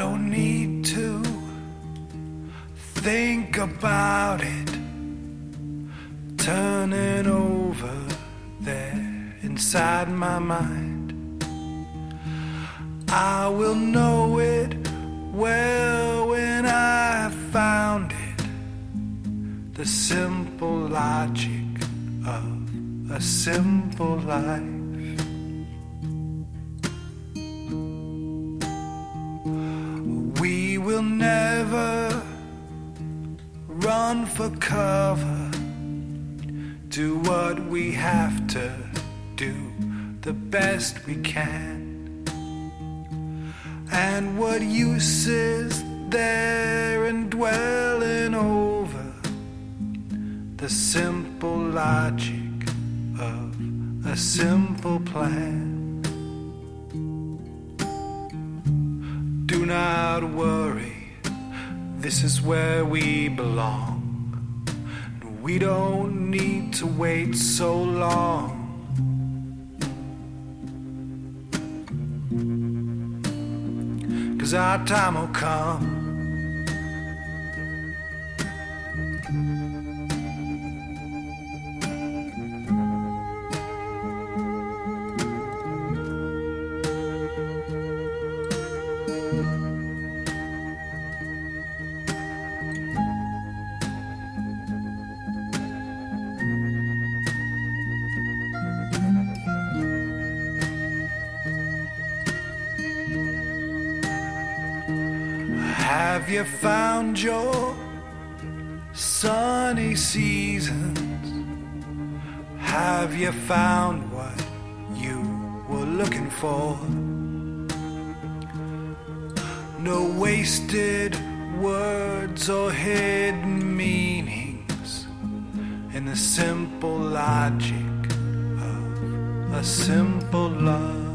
Don't need to think about it. Turning over there inside my mind. I will know it well when I found it. The simple logic of a simple life. Run for cover. Do what we have to do the best we can. And what use is there in dwelling over the simple logic of a simple plan? Do not worry, this is where we belong. We don't need to wait so long. Cause our time will come. Have you found your sunny seasons? Have you found what you were looking for? No wasted words or hidden meanings in the simple logic of a simple love.